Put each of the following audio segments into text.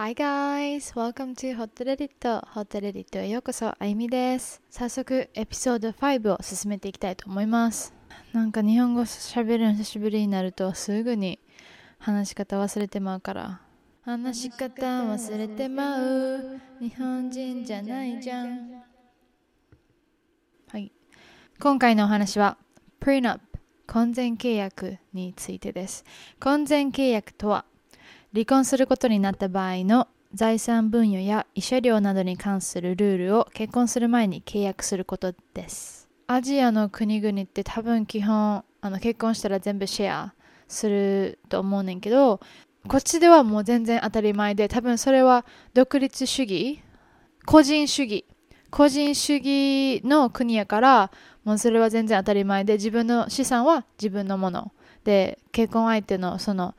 Hi guys! Welcome to Hot Reddit! Hot Reddit へようこそ、あゆみです。早速、エピソード5を進めていきたいと思います。なんか日本語喋るの久しぶりになるとすぐに話し方忘れてまうから。話し方忘れてまう。日本人じゃないじゃん。はい。今回のお話は、Prenup 婚前契約についてです。婚前契約とは、離婚することになった場合の財産分与や慰謝料などに関するルールを結婚する前に契約することです。アジアの国々って多分基本あの結婚したら全部シェアすると思うねんけどこっちではもう全然当たり前で多分それは独立主義個人主義個人主義の国やからもうそれは全然当たり前で自分の資産は自分のもので結婚相手のその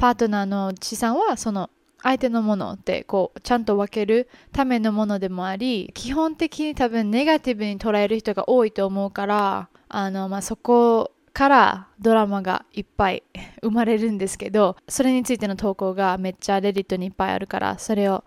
パートナーの資産はその相手のものってこうちゃんと分けるためのものでもあり基本的に多分ネガティブに捉える人が多いと思うからあの、まあ、そこからドラマがいっぱい生まれるんですけどそれについての投稿がめっちゃレディットにいっぱいあるからそれを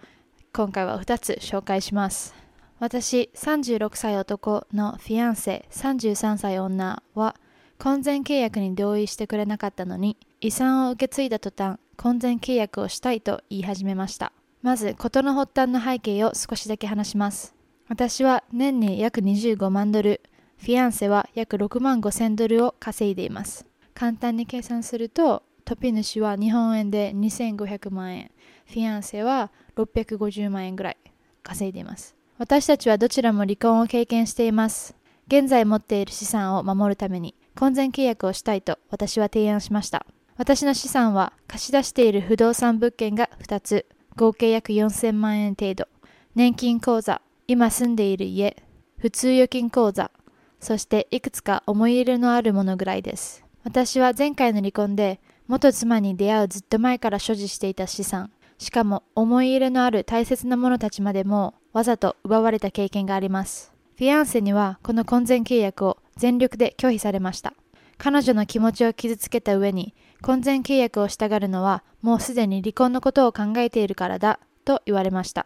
今回は2つ紹介します。私36歳男のフィアンセ33歳女は婚前契約に同意してくれなかったのに遺産を受け継いだ途端婚前契約をしたいと言い始めました。まず事の発端の背景を少しだけ話します。私は年に約25万ドル。フィアンセは約6万5千ドルを稼いでいます。簡単に計算するとトピ主は日本円で2500万円。フィアンセは650万円ぐらい稼いでいます。私たちはどちらも離婚を経験しています。現在持っている資産を守るために婚前契約をしたいと私は提案しました。私の資産は貸し出している不動産物件が2つ。合計約4000万円程度。年金口座。今住んでいる家。普通預金口座。そしていくつか思い入れのあるものぐらいです。私は前回の離婚で元妻に出会うずっと前から所持していた資産。しかも思い入れのある大切なものたちまでもわざと奪われた経験があります。フィアンセにはこの婚前契約を全力で拒否されました。彼女の気持ちを傷つけた上に婚前契約をしたがるのはもうすでに離婚のことを考えているからだと言われました。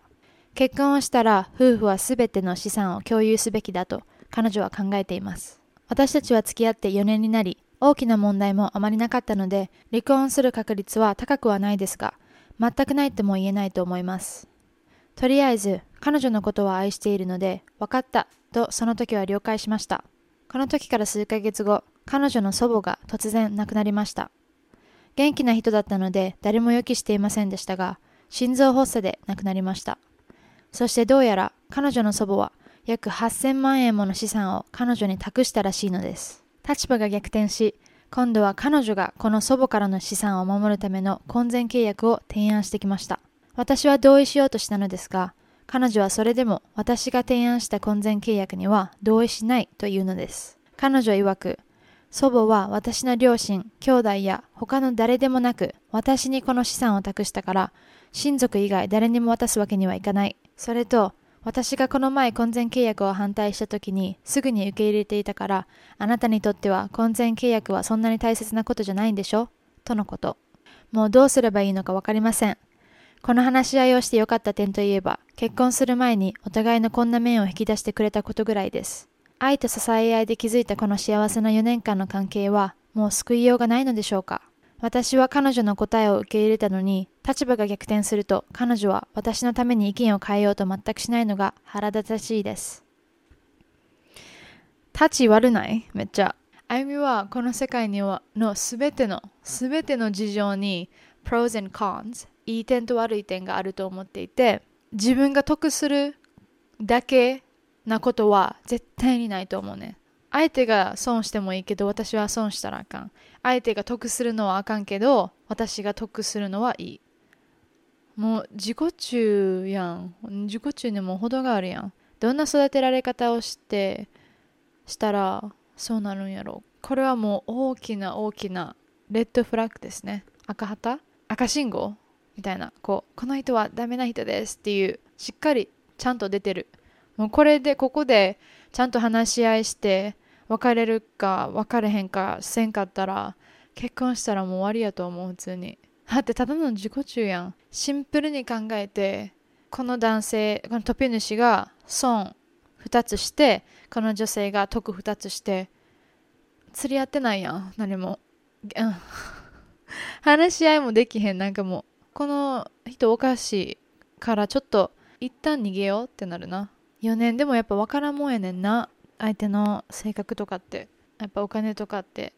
結婚をしたら夫婦は全ての資産を共有すべきだと彼女は考えています。私たちは付き合って4年になり大きな問題もあまりなかったので離婚する確率は高くはないですが全くないとも言えないと思います。とりあえず彼女のことは愛しているので分かったとその時は了解しました。この時から数ヶ月後彼女の祖母が突然亡くなりました。元気な人だったので誰も予期していませんでしたが心臓発作で亡くなりました。そしてどうやら彼女の祖母は約8000万円もの資産を彼女に託したらしいのです。立場が逆転し今度は彼女がこの祖母からの資産を守るための婚前契約を提案してきました。私は同意しようとしたのですが彼女はそれでも私が提案した婚前契約には同意しないというのです。彼女曰く祖母は私の両親、兄弟や他の誰でもなく私にこの資産を託したから親族以外誰にも渡すわけにはいかない。それと私がこの前婚前契約を反対した時にすぐに受け入れていたからあなたにとっては婚前契約はそんなに大切なことじゃないんでしょ？とのこと。もうどうすればいいのかわかりません。この話し合いをしてよかった点といえば結婚する前にお互いのこんな面を引き出してくれたことぐらいです。愛と支え合いで築いたこの幸せな4年間の関係はもう救いようがないのでしょうか？私は彼女の答えを受け入れたのに立場が逆転すると彼女は私のために意見を変えようと全くしないのが腹立たしいです。立ち悪ない？めっちゃ。あゆみはこの世界にはのすべてのすべての事情に pros and cons いい点と悪い点があると思っていて自分が得するだけなことは絶対にないと思うね。相手が損してもいいけど私は損したらあかん。相手が得するのはあかんけど私が得するのはいい。もう自己中やん。自己中にも程があるやん。どんな育てられ方をしてしたらそうなるんやろ。これはもう大きな大きなレッドフラッグですね。赤旗？赤信号？みたいな。こう、この人はダメな人ですっていうしっかりちゃんと出てる。もうこれでここでちゃんと話し合いして別れるか別れへんかせんかったら結婚したらもう終わりやと思う普通に。だってただの自己中やん。シンプルに考えてこの男性このトピ主が損2つしてこの女性が得2つして釣り合ってないやん何も、話し合いもできへん。なんかもうこの人おかしいからちょっと一旦逃げようってなるな。4年。でもやっぱ分からんもんやねんな。相手の性格とかって。やっぱお金とかって。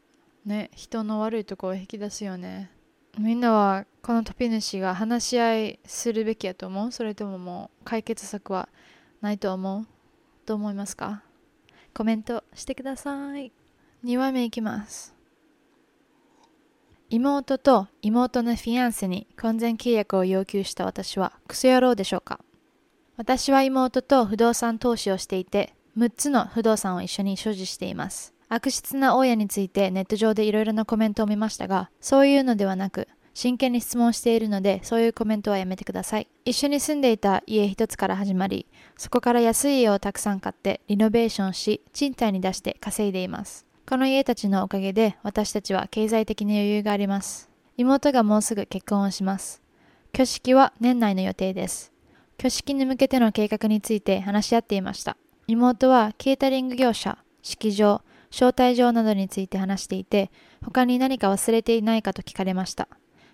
ね人の悪いとこを引き出すよね。みんなはこのトピ主が話し合いするべきやと思う？それとももう解決策はないと思う？どう思いますか？コメントしてください。2話目いきます。妹と妹のフィアンセに婚前契約を要求した私はクソ野郎でしょうか？私は妹と不動産投資をしていて6つの不動産を一緒に所持しています悪質な大家についてネット上でいろいろなコメントを見ましたがそういうのではなく真剣に質問しているのでそういうコメントはやめてください一緒に住んでいた家一つから始まりそこから安い家をたくさん買ってリノベーションし賃貸に出して稼いでいますこの家たちのおかげで私たちは経済的に余裕があります。妹がもうすぐ結婚をします。挙式は年内の予定です。挙式に向けての計画について話し合っていました。妹はケータリング業者、式場、招待状などについて話していて、他に何か忘れていないかと聞かれました。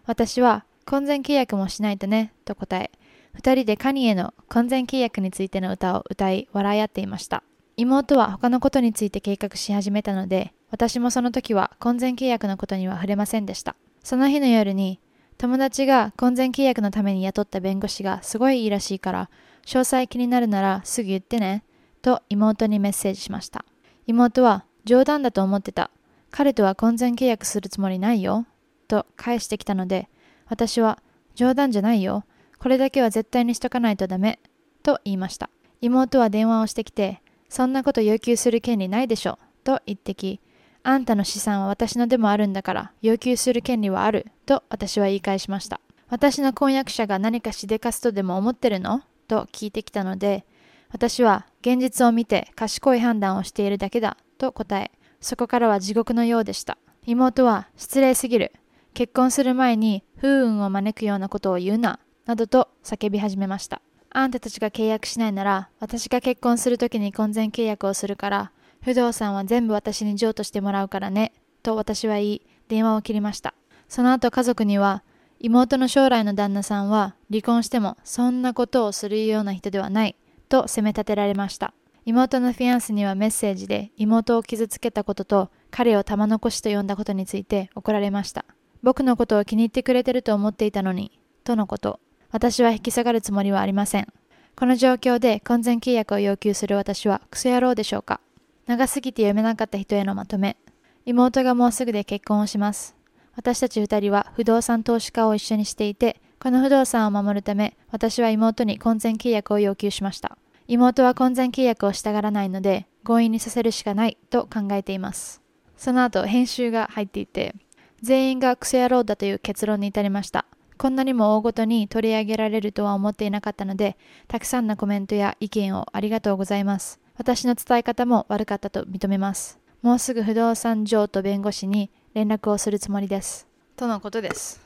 私は、婚前契約もしないとね、と答え、二人でカニエの婚前契約についての歌を歌い笑い合っていました。妹は他のことについて計画し始めたので、私もその時は婚前契約のことには触れませんでした。その日の夜に、友達が婚前契約のために雇った弁護士がすごいいいらしいから、詳細気になるならすぐ言ってね、と妹にメッセージしました。妹は冗談だと思ってた。彼とは婚前契約するつもりないよ。と返してきたので、私は冗談じゃないよ。これだけは絶対にしとかないとダメ。と言いました。妹は電話をしてきて、そんなこと要求する権利ないでしょ、と言ってき、あんたの資産は私のでもあるんだから、要求する権利はある、と私は言い返しました。私の婚約者が何かしでかすとでも思ってるの？と聞いてきたので、私は現実を見て賢い判断をしているだけだ、と答え、そこからは地獄のようでした。妹は失礼すぎる。結婚する前に不運を招くようなことを言うな、などと叫び始めました。あんたたちが契約しないなら、私が結婚するときに婚前契約をするから、不動産は全部私に譲渡してもらうからね、と私は言い、電話を切りました。その後家族には、妹の将来の旦那さんは離婚してもそんなことをするような人ではない、と責め立てられました。妹のフィアンスにはメッセージで妹を傷つけたことと彼を玉残しと呼んだことについて怒られました。僕のことを気に入ってくれてると思っていたのに、とのこと。私は引き下がるつもりはありません。この状況で婚前契約を要求する私はクソ野郎でしょうか長すぎて読めなかった人へのまとめ。妹がもうすぐで結婚をします。私たち二人は不動産投資家を一緒にしていて、この不動産を守るため、私は妹に婚前契約を要求しました。妹は婚前契約をしたがらないので、強引にさせるしかないと考えています。その後、編集が入っていて、全員がクソ野郎だという結論に至りました。こんなにも大ごとに取り上げられるとは思っていなかったので、たくさんのコメントや意見をありがとうございます。私の伝え方も悪かったと認めます。もうすぐ不動産上と弁護士に連絡をするつもりです。とのことです。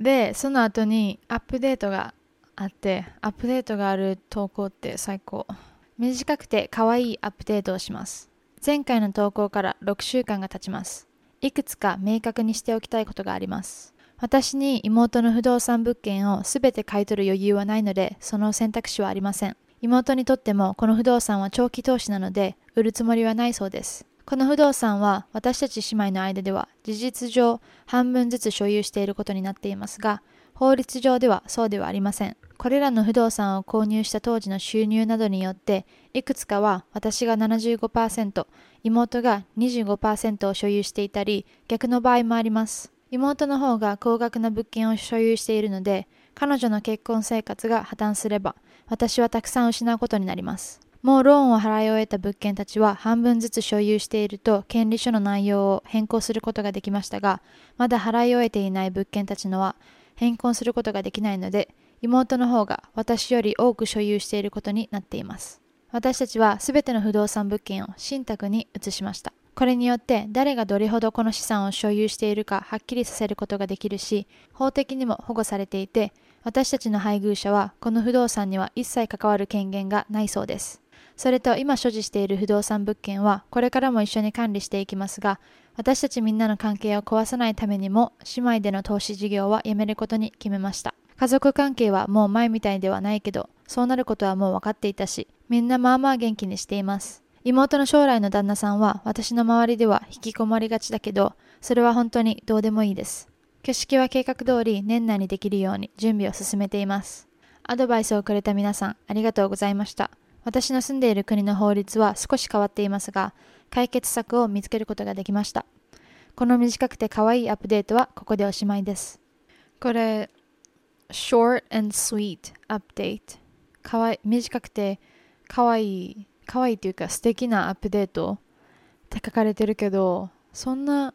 で、その後にアップデートがあって、アップデートがある投稿って最高。短くて可愛いアップデートをします。前回の投稿から6週間が経ちます。いくつか明確にしておきたいことがあります。私に妹の不動産物件をすべて買い取る余裕はないので、その選択肢はありません。妹にとってもこの不動産は長期投資なので、売るつもりはないそうです。この不動産は私たち姉妹の間では事実上半分ずつ所有していることになっていますが、法律上ではそうではありません。これらの不動産を購入した当時の収入などによって、いくつかは私が75%、妹が25%を所有していたり、逆の場合もあります。妹の方が高額な物件を所有しているので、彼女の結婚生活が破綻すれば、私はたくさん失うことになります。もうローンを払い終えた物件たちは半分ずつ所有していると権利書の内容を変更することができましたが、まだ払い終えていない物件たちのは変更することができないので、妹の方が私より多く所有していることになっています。私たちはすべての不動産物件を信託に移しました。これによって誰がどれほどこの資産を所有しているかはっきりさせることができるし、法的にも保護されていて、私たちの配偶者はこの不動産には一切関わる権限がないそうです。それと今所持している不動産物件はこれからも一緒に管理していきますが、私たちみんなの関係を壊さないためにも姉妹での投資事業はやめることに決めました。家族関係はもう前みたいではないけど、そうなることはもう分かっていたし、みんなまあまあ元気にしています。妹の将来の旦那さんは私の周りでは引きこもりがちだけど、それは本当にどうでもいいです。挙式は計画通り年内にできるように準備を進めています。アドバイスをくれた皆さんありがとうございました。私の住んでいる国の法律は少し変わっていますが、解決策を見つけることができました。この短くて可愛いアップデートはここでおしまいです。これ、short and sweet update。かわい短くて可愛い、可愛いというか素敵なアップデートって書かれてるけど、そんな、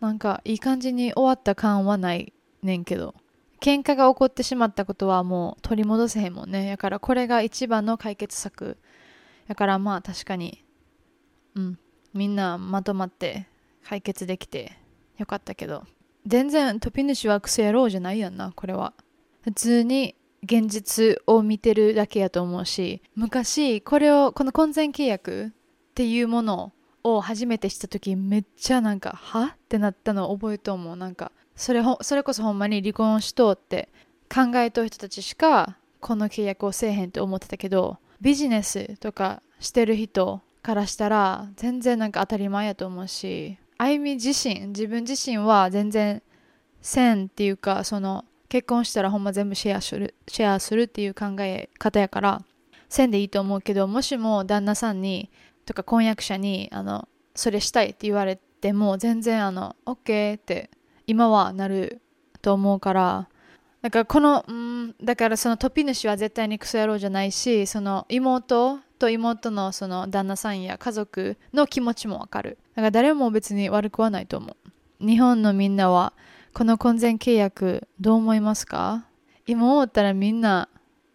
なんかいい感じに終わった感はないねんけど。喧嘩が起こってしまったことはもう取り戻せへんもんね。やからこれが一番の解決策。やからまあ確かに、うん、みんなまとまって解決できてよかったけど、全然トピ主はクソ野郎じゃないやんな、これは。普通に現実を見てるだけやと思うし、昔これを、この婚前契約っていうものを初めてした時めっちゃなんか、は？ってなったのを覚えと思う。なんか、それそれこそほんまに離婚しとうって考えとる人たちしかこの契約をせえへんって思ってたけどビジネスとかしてる人からしたら全然なんか当たり前やと思うしあゆみ自身自分自身は全然せんっていうかその結婚したらほんま全部シェアするシェアするっていう考え方やからせんでいいと思うけどもしも旦那さんにとか婚約者にあのそれしたいって言われても全然あの OK って今はなると思うからだからこの、うん、だからそのトピ主は絶対にクソ野郎じゃないしその妹と妹のその旦那さんや家族の気持ちもわかる。だから誰も別に悪くはないと思う。日本のみんなはこの婚前契約どう思いますか？今思ったらみんな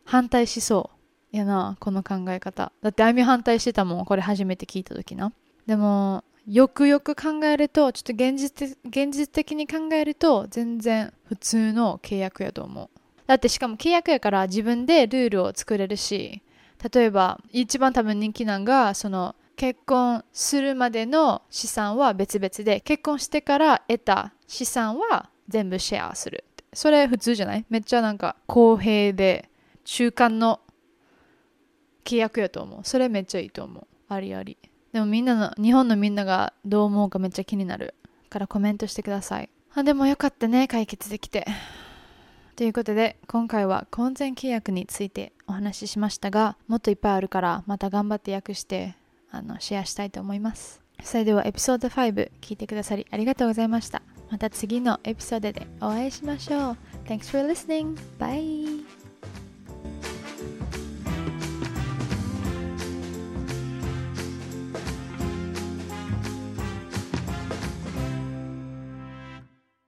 反対しそうやなこの考え方。だってあみ反対してたもんこれ初めて聞いた時な。でもよくよく考えるとちょっと現実現実的に考えると全然普通の契約やと思う。だってしかも契約やから自分でルールを作れるし例えば一番多分人気なんがその結婚するまでの資産は別々で結婚してから得た資産は全部シェアするそれ普通じゃない？めっちゃなんか公平で中間の契約やと思うそれめっちゃいいと思うありありでもみんなの、日本のみんながどう思うかめっちゃ気になる。からコメントしてください。あ、でもよかったね、解決できて。ということで、今回は婚前契約についてお話ししましたが、もっといっぱいあるから、また頑張って訳して、あの、シェアしたいと思います。それではエピソード5聞いてくださりありがとうございました。また次のエピソードでお会いしましょう。Thanks for listening. Bye!